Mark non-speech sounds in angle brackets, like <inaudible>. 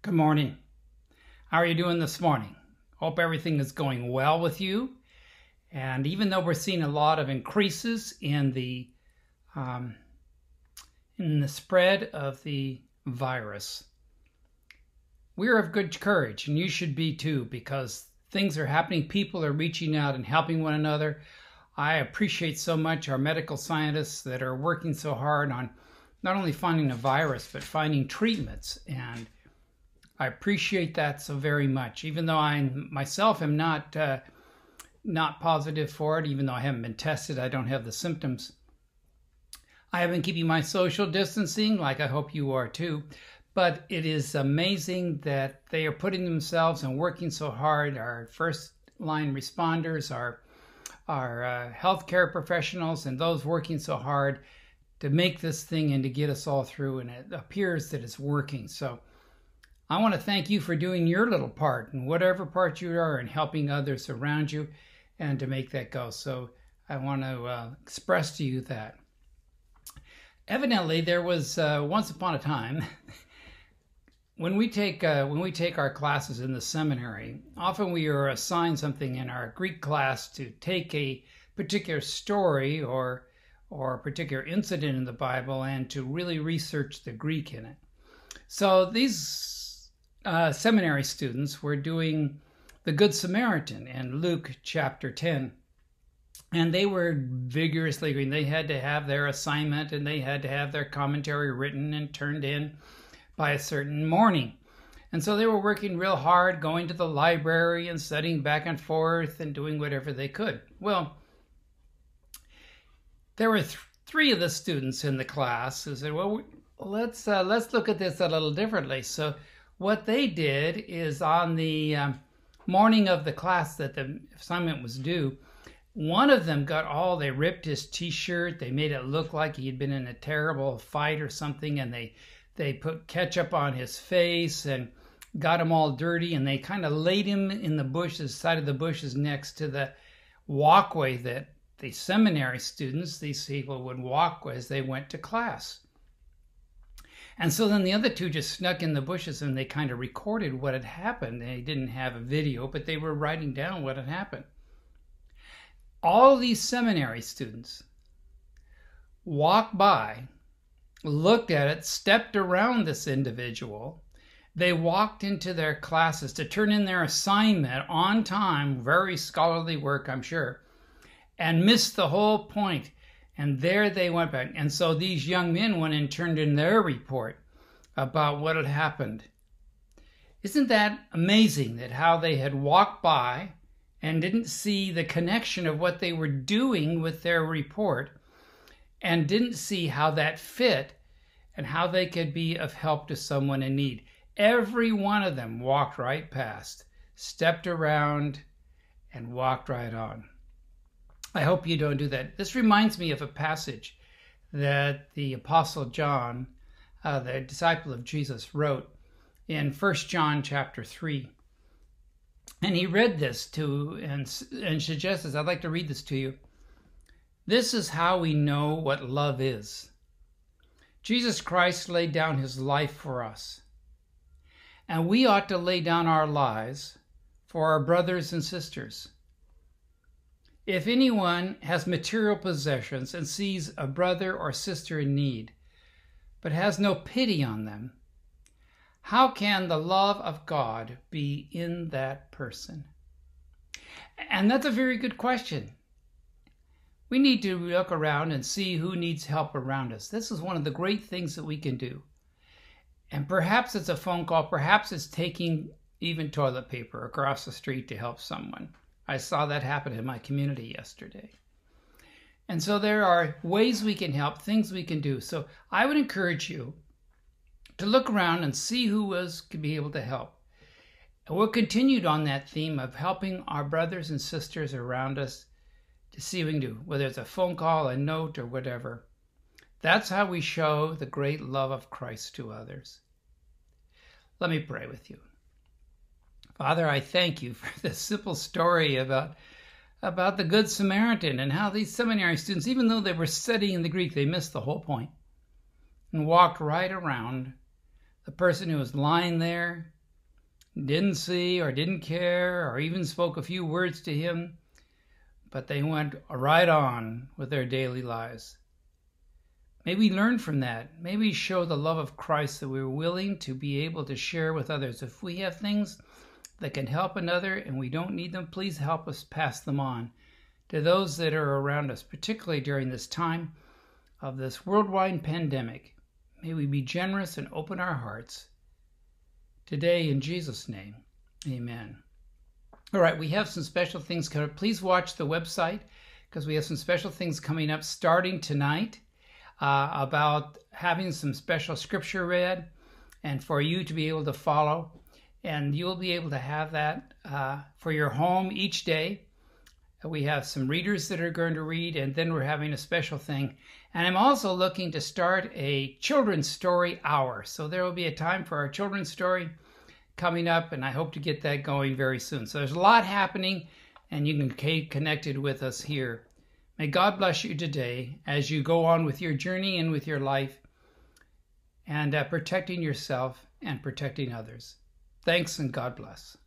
Good morning. How are you doing this morning? Hope everything is going well with you. And even though we're seeing a lot of increases in the um, in the spread of the virus, we're of good courage, and you should be too, because things are happening. People are reaching out and helping one another. I appreciate so much our medical scientists that are working so hard on not only finding a virus but finding treatments and I appreciate that so very much. Even though I myself am not uh, not positive for it, even though I haven't been tested, I don't have the symptoms. I have been keeping my social distancing, like I hope you are too. But it is amazing that they are putting themselves and working so hard. Our first line responders, our our uh, healthcare professionals, and those working so hard to make this thing and to get us all through. And it appears that it's working. So I want to thank you for doing your little part and whatever part you are in helping others around you and to make that go. So I want to uh, express to you that. Evidently, there was uh, once upon a time <laughs> when we take uh, when we take our classes in the seminary. Often we are assigned something in our Greek class to take a particular story or or a particular incident in the Bible and to really research the Greek in it. So these uh, seminary students were doing the Good Samaritan in Luke chapter 10. And they were vigorously reading. They had to have their assignment and they had to have their commentary written and turned in by a certain morning. And so they were working real hard, going to the library and studying back and forth and doing whatever they could. Well, there were th- three of the students in the class who said, "Well, let's uh, let's look at this a little differently." So what they did is on the um, morning of the class that the assignment was due, one of them got all, they ripped his t shirt, they made it look like he had been in a terrible fight or something, and they, they put ketchup on his face and got him all dirty, and they kind of laid him in the bushes, side of the bushes next to the walkway that the seminary students, these people would walk as they went to class. And so then the other two just snuck in the bushes and they kind of recorded what had happened. They didn't have a video, but they were writing down what had happened. All these seminary students walked by, looked at it, stepped around this individual. They walked into their classes to turn in their assignment on time, very scholarly work, I'm sure, and missed the whole point and there they went back. And so these young men went and turned in their report about what had happened. Isn't that amazing that how they had walked by and didn't see the connection of what they were doing with their report and didn't see how that fit and how they could be of help to someone in need? Every one of them walked right past, stepped around, and walked right on. I hope you don't do that. This reminds me of a passage that the Apostle John, uh, the disciple of Jesus, wrote in First John chapter 3. And he read this to and, and suggests, I'd like to read this to you. This is how we know what love is. Jesus Christ laid down his life for us. And we ought to lay down our lives for our brothers and sisters. If anyone has material possessions and sees a brother or sister in need, but has no pity on them, how can the love of God be in that person? And that's a very good question. We need to look around and see who needs help around us. This is one of the great things that we can do. And perhaps it's a phone call, perhaps it's taking even toilet paper across the street to help someone. I saw that happen in my community yesterday. And so there are ways we can help, things we can do. So I would encourage you to look around and see who else could be able to help. And we'll continue on that theme of helping our brothers and sisters around us to see what we can do, whether it's a phone call, a note, or whatever. That's how we show the great love of Christ to others. Let me pray with you. Father, I thank you for <laughs> this simple story about about the Good Samaritan and how these seminary students, even though they were studying the Greek, they missed the whole point and walked right around the person who was lying there, didn't see or didn't care or even spoke a few words to him, but they went right on with their daily lives. May we learn from that. May we show the love of Christ that we're willing to be able to share with others. If we have things that can help another and we don't need them, please help us pass them on to those that are around us, particularly during this time of this worldwide pandemic. May we be generous and open our hearts. Today, in Jesus' name, amen. All right, we have some special things coming up. Please watch the website because we have some special things coming up starting tonight uh, about having some special scripture read and for you to be able to follow. And you'll be able to have that uh, for your home each day. We have some readers that are going to read, and then we're having a special thing. And I'm also looking to start a children's story hour. So there will be a time for our children's story coming up, and I hope to get that going very soon. So there's a lot happening, and you can keep connected with us here May God bless you today as you go on with your journey and with your life and uh, protecting yourself and protecting others. Thanks and God bless.